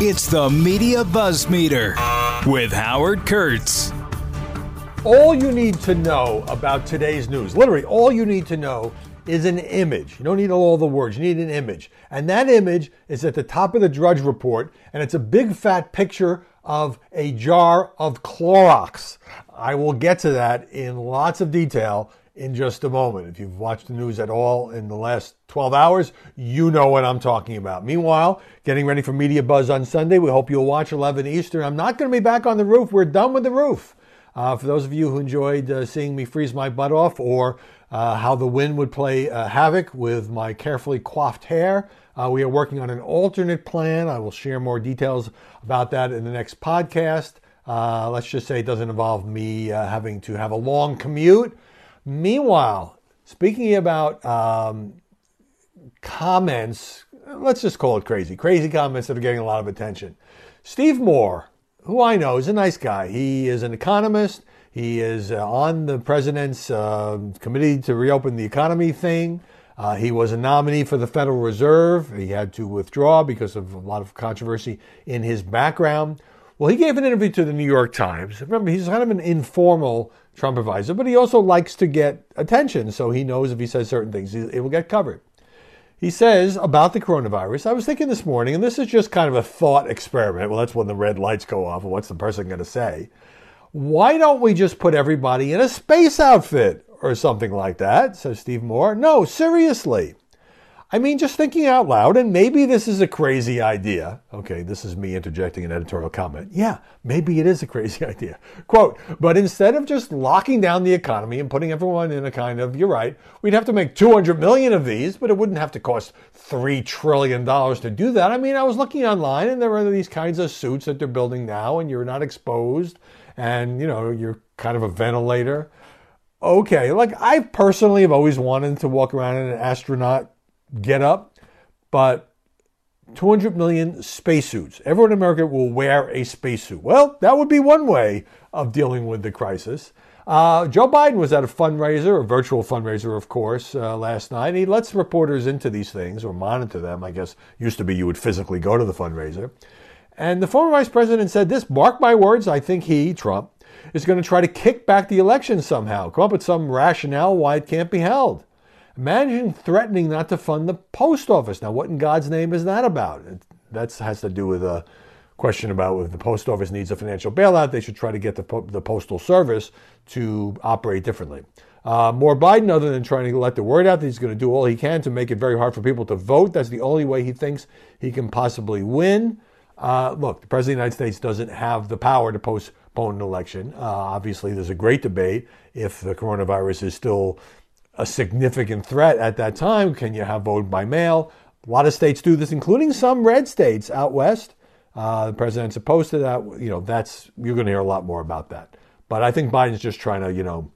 It's the Media Buzz Meter with Howard Kurtz. All you need to know about today's news, literally, all you need to know is an image. You don't need all the words, you need an image. And that image is at the top of the Drudge Report, and it's a big fat picture of a jar of Clorox. I will get to that in lots of detail in just a moment. If you've watched the news at all in the last 12 hours, you know what I'm talking about. Meanwhile, getting ready for Media Buzz on Sunday. We hope you'll watch 11 Eastern. I'm not going to be back on the roof. We're done with the roof. Uh, for those of you who enjoyed uh, seeing me freeze my butt off or uh, how the wind would play uh, havoc with my carefully coiffed hair, uh, we are working on an alternate plan. I will share more details about that in the next podcast. Uh, let's just say it doesn't involve me having to have a long commute. Meanwhile, speaking about um, comments, let's just call it crazy, crazy comments that are getting a lot of attention. Steve Moore, who I know is a nice guy, he is an economist. He is uh, on the president's uh, committee to reopen the economy thing. Uh, he was a nominee for the Federal Reserve. He had to withdraw because of a lot of controversy in his background. Well, he gave an interview to the New York Times. Remember, he's kind of an informal Trump advisor, but he also likes to get attention, so he knows if he says certain things, it will get covered. He says about the coronavirus, I was thinking this morning, and this is just kind of a thought experiment. Well, that's when the red lights go off, and what's the person going to say? Why don't we just put everybody in a space outfit or something like that? Says Steve Moore. No, seriously. I mean, just thinking out loud, and maybe this is a crazy idea. Okay, this is me interjecting an editorial comment. Yeah, maybe it is a crazy idea. Quote, but instead of just locking down the economy and putting everyone in a kind of, you're right, we'd have to make 200 million of these, but it wouldn't have to cost $3 trillion to do that. I mean, I was looking online and there are these kinds of suits that they're building now, and you're not exposed, and, you know, you're kind of a ventilator. Okay, like I personally have always wanted to walk around in an astronaut get up, but 200 million spacesuits. Everyone in America will wear a spacesuit. Well, that would be one way of dealing with the crisis. Uh, Joe Biden was at a fundraiser, a virtual fundraiser, of course, uh, last night. He lets reporters into these things or monitor them. I guess used to be you would physically go to the fundraiser. And the former vice president said this mark my words, I think he, Trump, is going to try to kick back the election somehow, come up with some rationale why it can't be held. Imagine threatening not to fund the post office. Now, what in God's name is that about? That has to do with a question about if the post office needs a financial bailout, they should try to get the, the postal service to operate differently. Uh, more Biden, other than trying to let the word out that he's going to do all he can to make it very hard for people to vote. That's the only way he thinks he can possibly win. Uh, look, the President of the United States doesn't have the power to postpone an election. Uh, obviously, there's a great debate if the coronavirus is still a significant threat at that time. Can you have vote by mail? A lot of states do this, including some red states out west. Uh, the president's opposed to that. You know, that's you're going to hear a lot more about that. But I think Biden's just trying to, you know,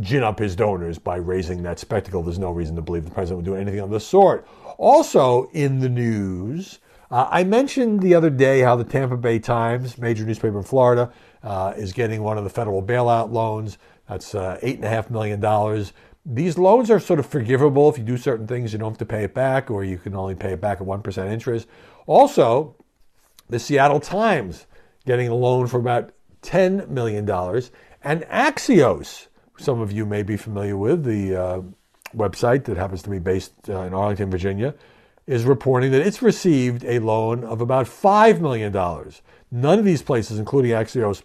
gin up his donors by raising that spectacle. There's no reason to believe the president would do anything of the sort. Also in the news, uh, I mentioned the other day how the Tampa Bay Times, major newspaper in Florida, uh, is getting one of the federal bailout loans. That's uh, eight and a half million dollars these loans are sort of forgivable. If you do certain things, you don't have to pay it back, or you can only pay it back at 1% interest. Also, the Seattle Times getting a loan for about $10 million. And Axios, some of you may be familiar with, the uh, website that happens to be based uh, in Arlington, Virginia, is reporting that it's received a loan of about $5 million. None of these places, including Axios,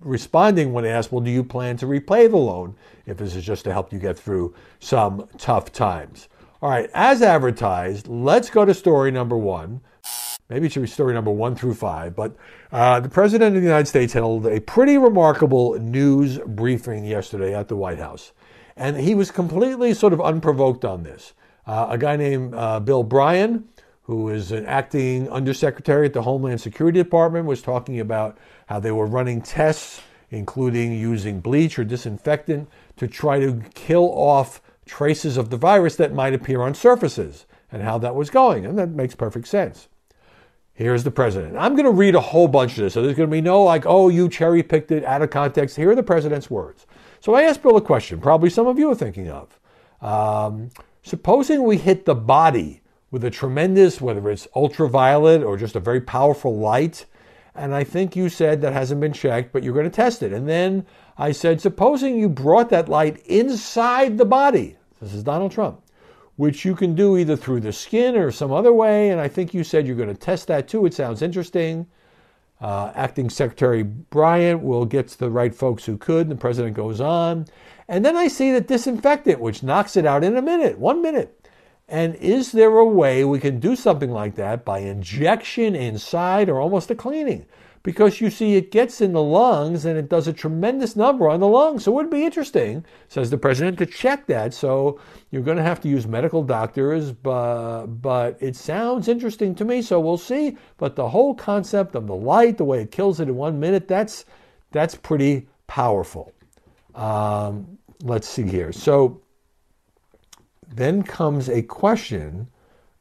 responding when asked, well, do you plan to repay the loan if this is just to help you get through some tough times? All right, as advertised, let's go to story number one. Maybe it should be story number one through five, but uh, the President of the United States held a pretty remarkable news briefing yesterday at the White House. And he was completely sort of unprovoked on this. Uh, a guy named uh, Bill Bryan, who is an acting undersecretary at the Homeland Security Department, was talking about how they were running tests, including using bleach or disinfectant, to try to kill off traces of the virus that might appear on surfaces, and how that was going. And that makes perfect sense. Here's the president. I'm going to read a whole bunch of this. So there's going to be no like, oh, you cherry picked it out of context. Here are the president's words. So I asked Bill a question, probably some of you are thinking of. Um, supposing we hit the body with a tremendous, whether it's ultraviolet or just a very powerful light. And I think you said that hasn't been checked, but you're going to test it. And then I said, supposing you brought that light inside the body, this is Donald Trump, which you can do either through the skin or some other way. And I think you said you're going to test that too. It sounds interesting. Uh, Acting Secretary Bryan will get to the right folks who could. And the president goes on. And then I see the disinfectant, which knocks it out in a minute, one minute. And is there a way we can do something like that by injection inside or almost a cleaning? Because you see, it gets in the lungs and it does a tremendous number on the lungs. So it would be interesting, says the president, to check that. So you're going to have to use medical doctors, but, but it sounds interesting to me. So we'll see. But the whole concept of the light, the way it kills it in one minute, that's, that's pretty powerful. Um, let's see here. So then comes a question.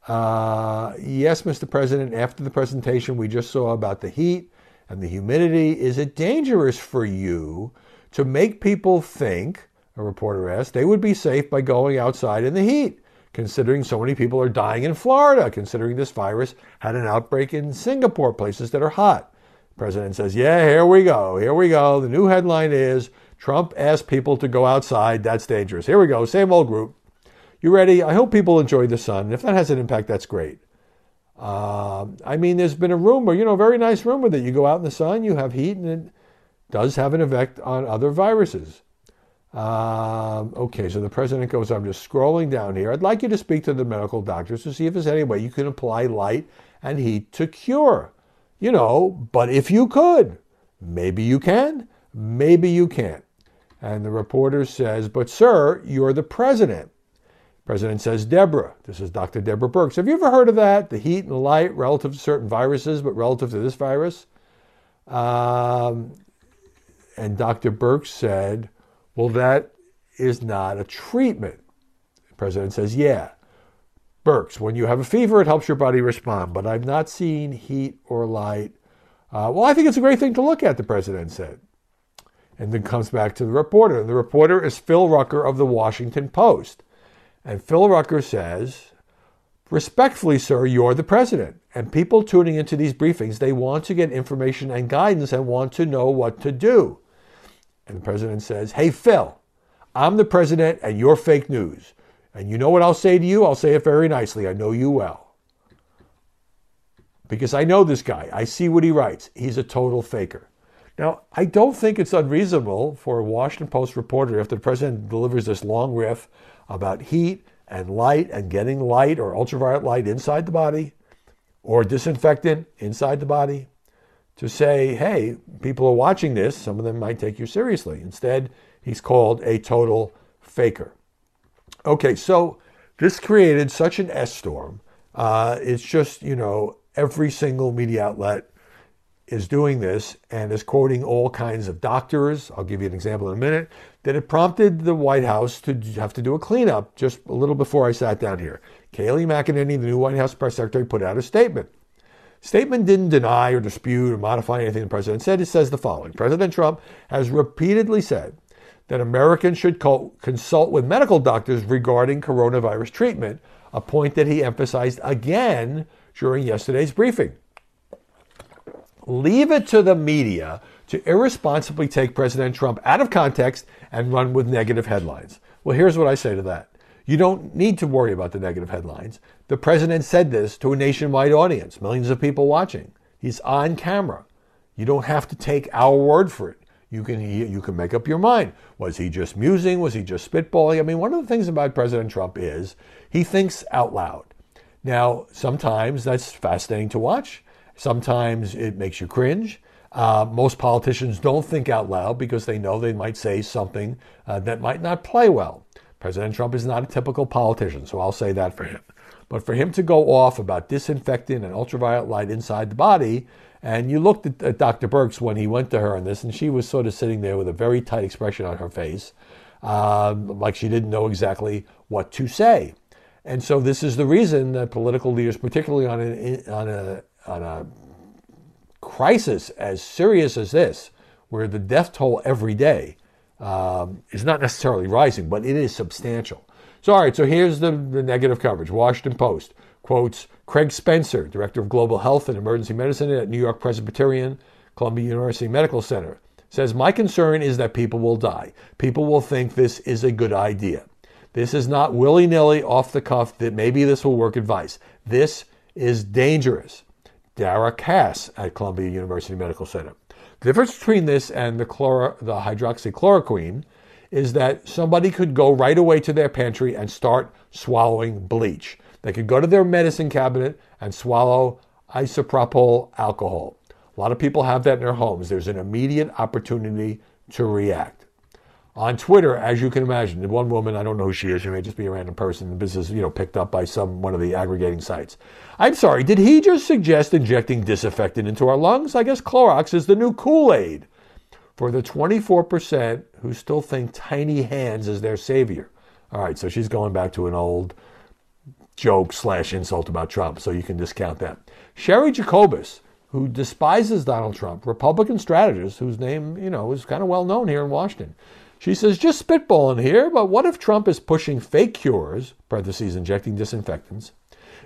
Uh, yes, Mr. President, after the presentation we just saw about the heat and the humidity, is it dangerous for you to make people think, a reporter asked, they would be safe by going outside in the heat, considering so many people are dying in Florida, considering this virus had an outbreak in Singapore, places that are hot? The president says, Yeah, here we go. Here we go. The new headline is Trump asked people to go outside. That's dangerous. Here we go. Same old group. You ready? I hope people enjoy the sun. If that has an impact, that's great. Uh, I mean, there's been a rumor, you know, very nice rumor that you go out in the sun, you have heat, and it does have an effect on other viruses. Um, okay, so the president goes, I'm just scrolling down here. I'd like you to speak to the medical doctors to see if there's any way you can apply light and heat to cure. You know, but if you could, maybe you can, maybe you can't. And the reporter says, But sir, you're the president. President says, Deborah, this is Dr. Deborah Birx. Have you ever heard of that? The heat and the light relative to certain viruses, but relative to this virus? Um, and Dr. Birx said, Well, that is not a treatment. The president says, Yeah. Birx, when you have a fever, it helps your body respond, but I've not seen heat or light. Uh, well, I think it's a great thing to look at, the president said. And then comes back to the reporter. The reporter is Phil Rucker of the Washington Post. And Phil Rucker says, Respectfully, sir, you're the president. And people tuning into these briefings, they want to get information and guidance and want to know what to do. And the president says, Hey, Phil, I'm the president and you're fake news. And you know what I'll say to you? I'll say it very nicely. I know you well. Because I know this guy. I see what he writes. He's a total faker. Now, I don't think it's unreasonable for a Washington Post reporter, after the president delivers this long riff about heat and light and getting light or ultraviolet light inside the body or disinfectant inside the body to say, hey, people are watching this, some of them might take you seriously. Instead, he's called a total faker. Okay, so this created such an S storm. Uh, it's just, you know, every single media outlet is doing this and is quoting all kinds of doctors. I'll give you an example in a minute. That it prompted the White House to have to do a cleanup just a little before I sat down here. Kayleigh McEnany, the new White House press secretary, put out a statement. Statement didn't deny or dispute or modify anything the president said. It says the following President Trump has repeatedly said that Americans should consult with medical doctors regarding coronavirus treatment, a point that he emphasized again during yesterday's briefing. Leave it to the media to irresponsibly take President Trump out of context and run with negative headlines. Well, here's what I say to that. You don't need to worry about the negative headlines. The president said this to a nationwide audience, millions of people watching. He's on camera. You don't have to take our word for it. You can you can make up your mind. Was he just musing? Was he just spitballing? I mean, one of the things about President Trump is he thinks out loud. Now, sometimes that's fascinating to watch. Sometimes it makes you cringe. Uh, most politicians don't think out loud because they know they might say something uh, that might not play well. President Trump is not a typical politician, so I'll say that for him. But for him to go off about disinfecting and ultraviolet light inside the body, and you looked at, at Dr. Birx when he went to her on this, and she was sort of sitting there with a very tight expression on her face, uh, like she didn't know exactly what to say. And so this is the reason that political leaders, particularly on, an, on a on a crisis as serious as this, where the death toll every day um, is not necessarily rising, but it is substantial. So, all right, so here's the, the negative coverage Washington Post. quotes Craig Spencer, Director of Global Health and Emergency Medicine at New York Presbyterian Columbia University Medical Center, says, My concern is that people will die. People will think this is a good idea. This is not willy nilly, off the cuff, that maybe this will work advice. This is dangerous. Dara Kass at Columbia University Medical Center. The difference between this and the, chloro, the hydroxychloroquine is that somebody could go right away to their pantry and start swallowing bleach. They could go to their medicine cabinet and swallow isopropyl alcohol. A lot of people have that in their homes. There's an immediate opportunity to react. On Twitter, as you can imagine, one woman, I don't know who she is, she may just be a random person, this is, you know, picked up by some one of the aggregating sites. I'm sorry, did he just suggest injecting disinfectant into our lungs? I guess Clorox is the new Kool-Aid for the 24% who still think tiny hands is their savior. All right, so she's going back to an old joke slash insult about Trump, so you can discount that. Cheri Jacobus, who despises Donald Trump, Republican strategist whose name, you know, is kind of well known here in Washington. She says, just spitballing here, but what if Trump is pushing fake cures, parentheses, injecting disinfectants,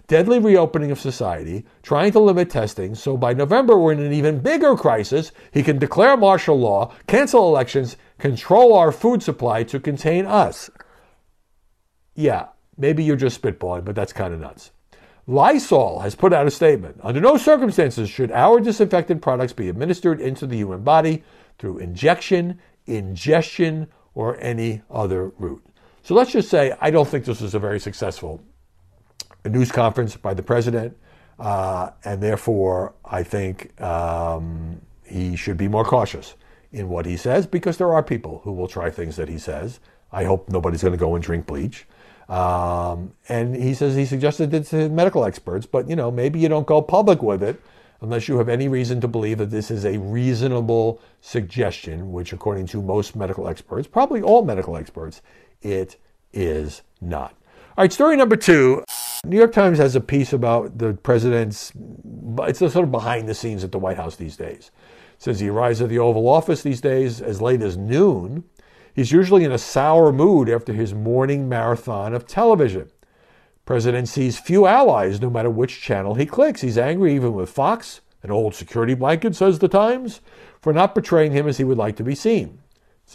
deadly reopening of society, trying to limit testing, so by November we're in an even bigger crisis. He can declare martial law, cancel elections, control our food supply to contain us. Yeah, maybe you're just spitballing, but that's kind of nuts. Lysol has put out a statement. Under no circumstances should our disinfectant products be administered into the human body through injection, ingestion, or any other route. So let's just say I don't think this was a very successful news conference by the president, uh, and therefore I think um, he should be more cautious in what he says because there are people who will try things that he says. I hope nobody's going to go and drink bleach. Um, and he says he suggested it to medical experts, but you know maybe you don't go public with it unless you have any reason to believe that this is a reasonable suggestion, which according to most medical experts, probably all medical experts, it is not. All right, story number two. New York Times has a piece about the president's, it's sort of behind the scenes at the White House these days. It says he arrives at the Oval Office these days as late as noon. He's usually in a sour mood after his morning marathon of television. President sees few allies no matter which channel he clicks. He's angry even with Fox, an old security blanket, says the Times, for not portraying him as he would like to be seen.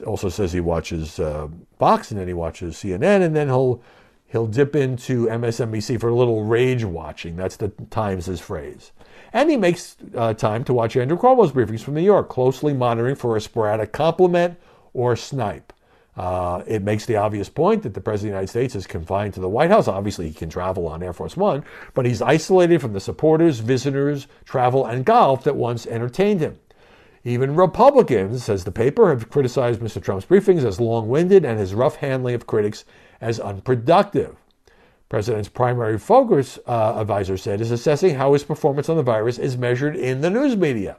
Also says he watches uh, Fox and then he watches CNN and then he'll he'll dip into MSNBC for a little rage watching. That's the Times' phrase. And he makes uh, time to watch Andrew Cuomo's briefings from New York, closely monitoring for a sporadic compliment or snipe. Uh, it makes the obvious point that the President of the United States is confined to the White House. Obviously, he can travel on Air Force One, but he's isolated from the supporters, visitors, travel, and golf that once entertained him. Even Republicans, says the paper, have criticized Mr. Trump's briefings as long winded and his rough handling of critics as unproductive. President's primary focus, uh, advisor said, is assessing how his performance on the virus is measured in the news media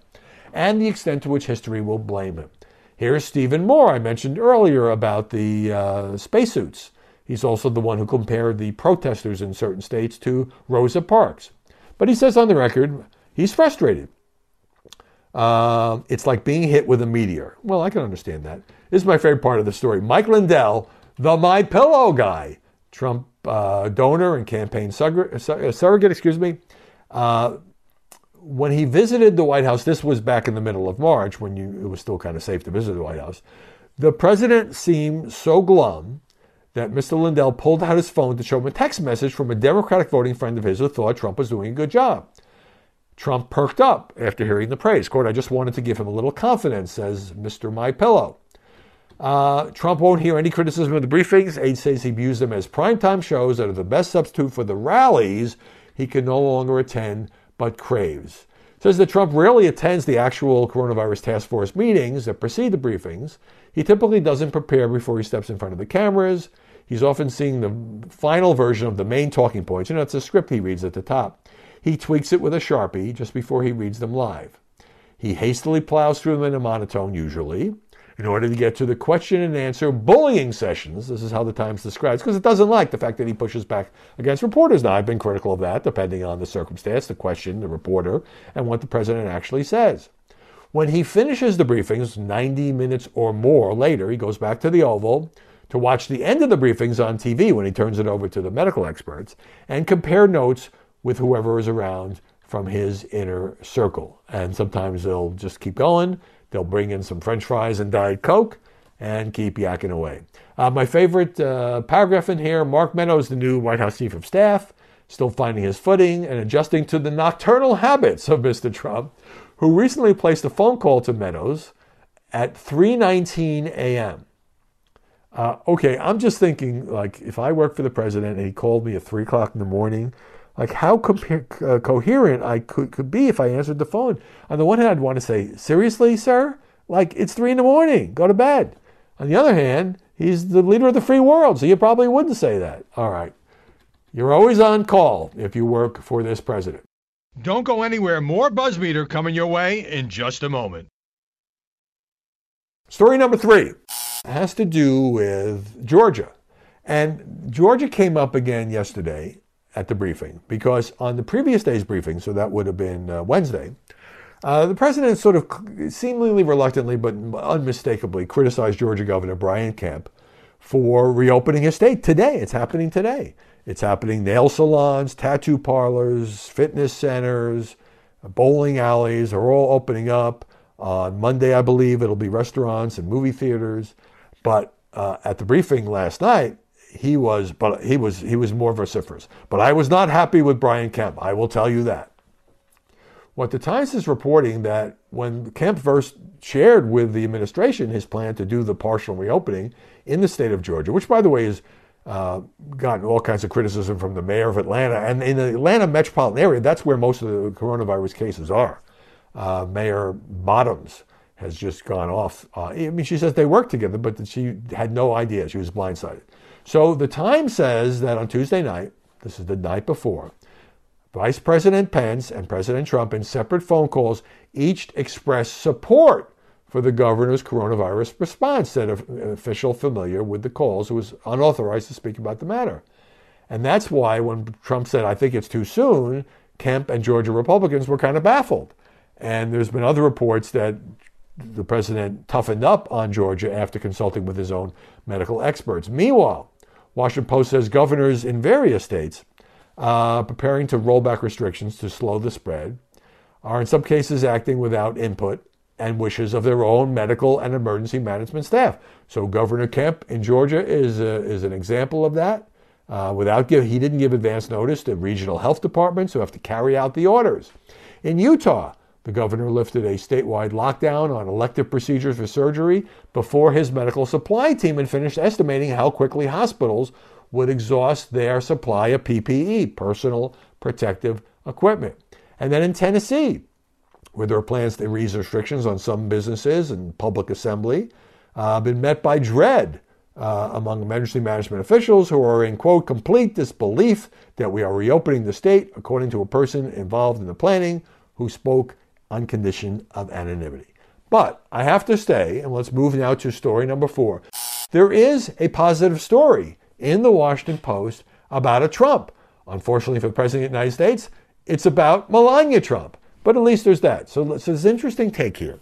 and the extent to which history will blame him. Here's Stephen Moore, I mentioned earlier about the uh, spacesuits. He's also the one who compared the protesters in certain states to Rosa Parks. But he says on the record, he's frustrated. Uh, it's like being hit with a meteor. Well, I can understand that. This is my favorite part of the story. Mike Lindell, the My Pillow guy, Trump uh, donor and campaign surrogate, uh, surrogate excuse me, uh, when he visited the White House, this was back in the middle of March when you, it was still kind of safe to visit the White House. The president seemed so glum that Mr. Lindell pulled out his phone to show him a text message from a Democratic voting friend of his who thought Trump was doing a good job. Trump perked up after hearing the praise. Quote, I just wanted to give him a little confidence, says Mr. My Pillow. Uh, Trump won't hear any criticism of the briefings. Aide says he views them as primetime shows that are the best substitute for the rallies he can no longer attend but craves. Says that Trump rarely attends the actual coronavirus task force meetings that precede the briefings. He typically doesn't prepare before he steps in front of the cameras. He's often seeing the final version of the main talking points. You know, it's a script he reads at the top. He tweaks it with a Sharpie just before he reads them live. He hastily plows through them in a monotone, usually in order to get to the question and answer bullying sessions. This is how the Times describes, because it doesn't like the fact that he pushes back against reporters. Now, I've been critical of that, depending on the circumstance, the question, the reporter, and what the president actually says. When he finishes the briefings, 90 minutes or more later, he goes back to the Oval to watch the end of the briefings on TV when he turns it over to the medical experts and compare notes with whoever is around from his inner circle. And sometimes they'll just keep going. They'll bring in some french fries and Diet Coke and keep yakking away. Uh, my favorite uh, paragraph in here Mark Meadows, the new White House Chief of Staff, still finding his footing and adjusting to the nocturnal habits of Mr. Trump, who recently placed a phone call to Meadows at 3:19 a.m. Uh, okay, I'm just thinking, like, if I work for the president and he called me at three o'clock in the morning, like how uh, coherent I could, could be if I answered the phone. On the one hand, I'd want to say, seriously, sir? Like, it's three in the morning, go to bed. On the other hand, he's the leader of the free world, so you probably wouldn't say that. All right. You're always on call if you work for this president. Don't go anywhere. More Buzzmeter coming your way in just a moment. Story number three has to do with Georgia. And Georgia came up again yesterday at the briefing because on the previous day's briefing, so that would have been uh, Wednesday, uh, the president sort of seemingly reluctantly but unmistakably criticized Georgia Governor Brian Kemp for reopening his state today. It's happening today. It's happening nail salons, tattoo parlors, fitness centers, bowling alleys are all opening up. On Monday, I believe, it'll be restaurants and movie theaters. But uh, at the briefing last night, he was, but he was, he was more vociferous. But I was not happy with Brian Kemp. I will tell you that. What the Times is reporting that when Kemp first shared with the administration his plan to do the partial reopening in the state of Georgia, which by the way has uh, gotten all kinds of criticism from the mayor of Atlanta, and in the Atlanta metropolitan area, that's where most of the coronavirus cases are. Uh, mayor Bottoms has just gone off. Uh, I mean, she says they work together, but she had no idea. She was blindsided. So the Times says that on Tuesday night, this is the night before, Vice President Pence and President Trump, in separate phone calls, each expressed support for the governor's coronavirus response, said an official familiar with the calls who was unauthorized to speak about the matter. And that's why when Trump said, I think it's too soon, Kemp and Georgia Republicans were kind of baffled. And there's been other reports that the president toughened up on Georgia after consulting with his own medical experts. Meanwhile, Washington Post says governors in various states uh, preparing to roll back restrictions to slow the spread are in some cases acting without input and wishes of their own medical and emergency management staff. So Governor Kemp in Georgia is, a, is an example of that. Uh, without give, he didn't give advance notice to regional health departments who have to carry out the orders. In Utah, the governor lifted a statewide lockdown on elective procedures for surgery before his medical supply team had finished estimating how quickly hospitals would exhaust their supply of PPE, personal protective equipment. And then in Tennessee, where there are plans to ease restrictions on some businesses and public assembly, uh, been met by dread uh, among emergency management officials who are in, quote, complete disbelief that we are reopening the state, according to a person involved in the planning who spoke on condition of anonymity. But I have to stay, and let's move now to story number four. There is a positive story in the Washington Post about a Trump. Unfortunately for the President of the United States, it's about Melania Trump. But at least there's that. So, so there's an interesting take here.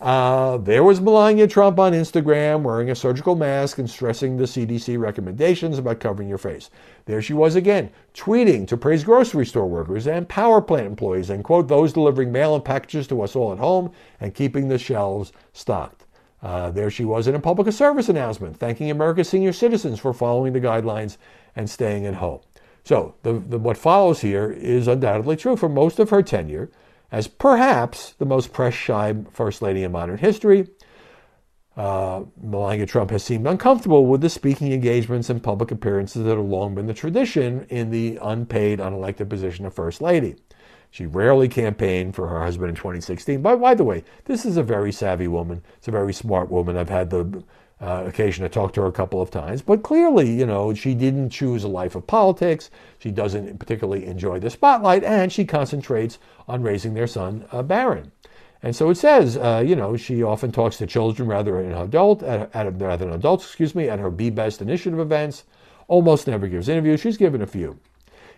Uh, there was Melania Trump on Instagram wearing a surgical mask and stressing the CDC recommendations about covering your face. There she was again, tweeting to praise grocery store workers and power plant employees and quote those delivering mail and packages to us all at home and keeping the shelves stocked. Uh, there she was in a public service announcement thanking America's senior citizens for following the guidelines and staying at home. So, the, the, what follows here is undoubtedly true for most of her tenure as perhaps the most press shy First Lady in modern history. Uh, Melania Trump has seemed uncomfortable with the speaking engagements and public appearances that have long been the tradition in the unpaid, unelected position of First Lady. She rarely campaigned for her husband in 2016. But by the way, this is a very savvy woman. It's a very smart woman. I've had the uh, occasion to talk to her a couple of times. But clearly, you know, she didn't choose a life of politics. She doesn't particularly enjoy the spotlight, and she concentrates on raising their son, uh, Barron. And so it says, uh, you know, she often talks to children rather than adult, at, at, rather than adults, excuse me, at her Be Best initiative events. Almost never gives interviews. She's given a few.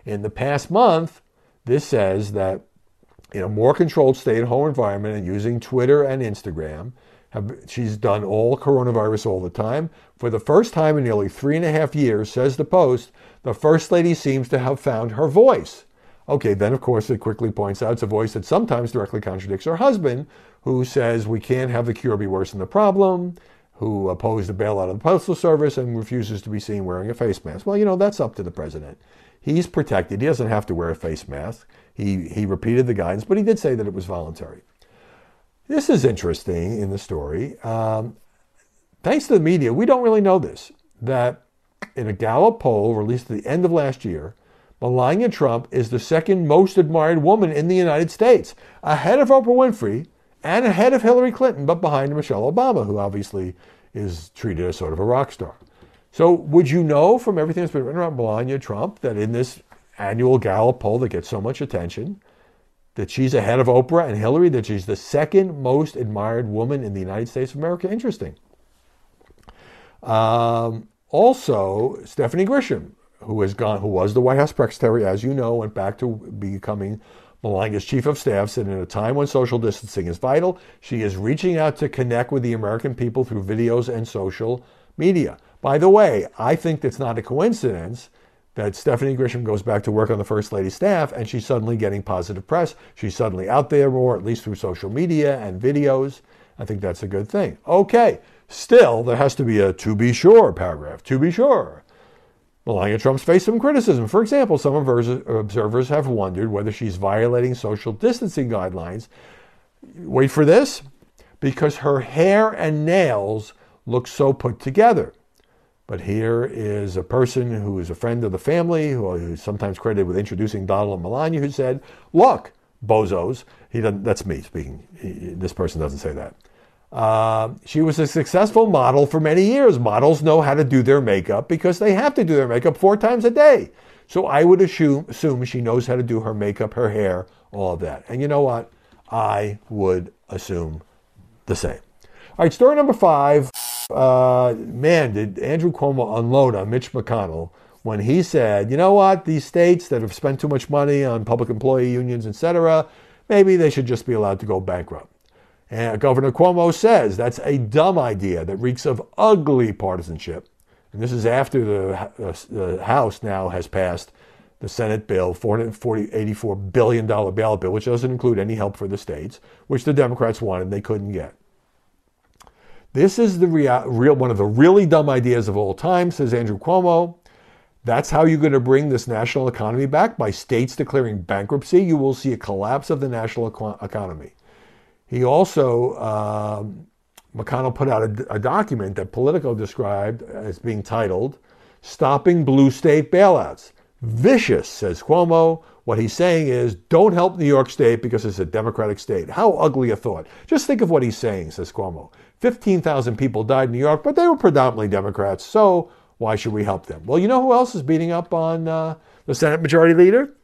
In the past month, this says that in a more controlled stay-at-home environment and using Twitter and Instagram, have, she's done all coronavirus all the time. For the first time in nearly three and a half years, says the Post, the First Lady seems to have found her voice. Okay, then of course it quickly points out it's a voice that sometimes directly contradicts her husband, who says we can't have the cure be worse than the problem, who opposed the bailout of the Postal Service and refuses to be seen wearing a face mask. Well, you know, that's up to the president. He's protected. He doesn't have to wear a face mask. He, he repeated the guidance, but he did say that it was voluntary. This is interesting in the story. Um, thanks to the media, we don't really know this. That in a Gallup poll released at the end of last year, Melania Trump is the second most admired woman in the United States, ahead of Oprah Winfrey and ahead of Hillary Clinton, but behind Michelle Obama, who obviously is treated as sort of a rock star. So, would you know from everything that's been written about Melania Trump that in this annual Gallup poll that gets so much attention, that she's ahead of Oprah and Hillary, that she's the second most admired woman in the United States of America? Interesting. Um, also, Stephanie Grisham, who has gone, who was the White House press secretary, as you know, went back to becoming Melania's chief of staff, said in a time when social distancing is vital, she is reaching out to connect with the American people through videos and social media. By the way, I think it's not a coincidence that Stephanie Grisham goes back to work on the First Lady's staff and she's suddenly getting positive press. She's suddenly out there more, at least through social media and videos. I think that's a good thing. Okay, still, there has to be a to be sure paragraph. To be sure. Melania Trump's faced some criticism. For example, some observers have wondered whether she's violating social distancing guidelines. Wait for this because her hair and nails look so put together. But here is a person who is a friend of the family, who is sometimes credited with introducing Donald and Melania, who said, Look, bozos, he doesn't, that's me speaking. He, this person doesn't say that. Uh, she was a successful model for many years. Models know how to do their makeup because they have to do their makeup four times a day. So I would assume, assume she knows how to do her makeup, her hair, all of that. And you know what? I would assume the same. All right, story number five. Uh, man, did Andrew Cuomo unload on Mitch McConnell when he said, you know what, these states that have spent too much money on public employee unions, etc., maybe they should just be allowed to go bankrupt. And Governor Cuomo says that's a dumb idea that reeks of ugly partisanship. And this is after the, uh, the House now has passed the Senate bill, $484 billion ballot bill, which doesn't include any help for the states, which the Democrats wanted they couldn't get. This is the real, real, one of the really dumb ideas of all time, says Andrew Cuomo. That's how you're going to bring this national economy back by states declaring bankruptcy. You will see a collapse of the national economy. He also, um, McConnell put out a, a document that Politico described as being titled Stopping Blue State Bailouts. Vicious, says Cuomo. What he's saying is don't help New York State because it's a Democratic state. How ugly a thought. Just think of what he's saying, says Cuomo. 15,000 people died in New York, but they were predominantly Democrats, so why should we help them? Well, you know who else is beating up on uh, the Senate Majority Leader?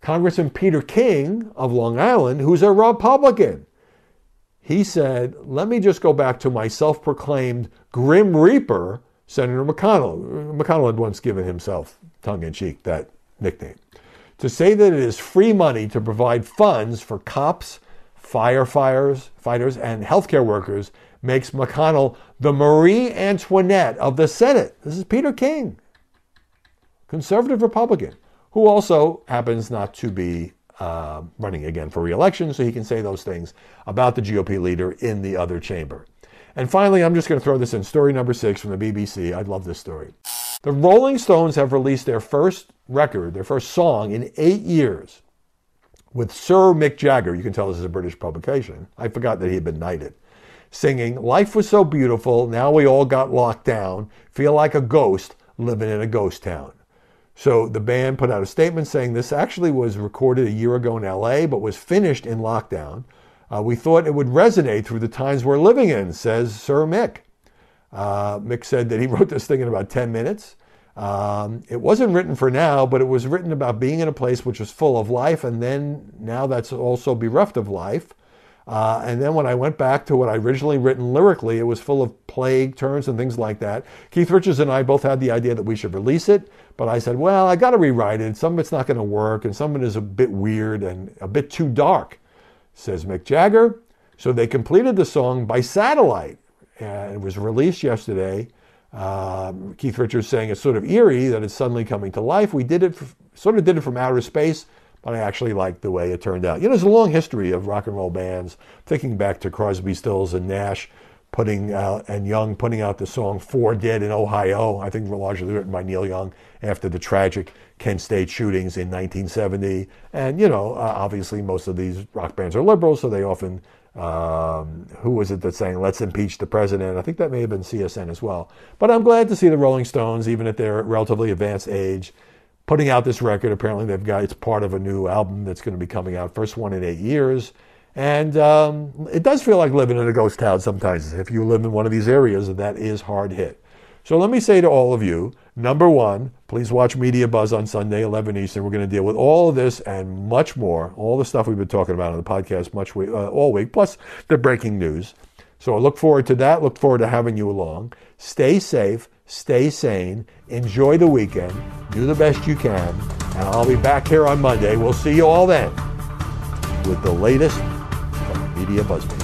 Congressman Peter King of Long Island, who's a Republican. He said, Let me just go back to my self proclaimed Grim Reaper, Senator McConnell. McConnell had once given himself, tongue in cheek, that nickname. To say that it is free money to provide funds for cops, firefighters, fighters, and healthcare workers makes McConnell the Marie Antoinette of the Senate. This is Peter King, conservative Republican who also happens not to be uh, running again for reelection, so he can say those things about the GOP leader in the other chamber. And finally, I'm just going to throw this in story number six from the BBC. I love this story. The Rolling Stones have released their first record, their first song in eight years with Sir Mick Jagger. You can tell this is a British publication. I forgot that he had been knighted. Singing, Life was so beautiful, now we all got locked down, feel like a ghost living in a ghost town. So the band put out a statement saying this actually was recorded a year ago in LA, but was finished in lockdown. Uh, we thought it would resonate through the times we're living in, says Sir Mick. Uh, Mick said that he wrote this thing in about 10 minutes. Um, it wasn't written for now, but it was written about being in a place which was full of life, and then now that's also bereft of life. Uh, and then when I went back to what I originally written lyrically, it was full of plague terms and things like that. Keith Richards and I both had the idea that we should release it, but I said, well, I got to rewrite it. Some of it's not going to work, and some of it is a bit weird and a bit too dark, says Mick Jagger. So they completed the song by satellite. And it was released yesterday. Um, Keith Richards saying it's sort of eerie that it's suddenly coming to life. We did it, for, sort of did it from outer space, but I actually liked the way it turned out. You know, there's a long history of rock and roll bands, thinking back to Crosby, Stills, and Nash putting out, and Young putting out the song Four Dead in Ohio, I think largely written by Neil Young after the tragic Kent State shootings in 1970. And, you know, uh, obviously most of these rock bands are liberals, so they often um, who was it that's saying, let's impeach the president? I think that may have been CSN as well. But I'm glad to see the Rolling Stones, even at their relatively advanced age, putting out this record. Apparently, they've got it's part of a new album that's going to be coming out, first one in eight years. And um, it does feel like living in a ghost town sometimes. If you live in one of these areas, that is hard hit. So let me say to all of you number one, please watch Media Buzz on Sunday, 11 Eastern. We're going to deal with all of this and much more, all the stuff we've been talking about on the podcast much uh, all week, plus the breaking news. So I look forward to that. Look forward to having you along. Stay safe, stay sane, enjoy the weekend, do the best you can, and I'll be back here on Monday. We'll see you all then with the latest from Media Buzz.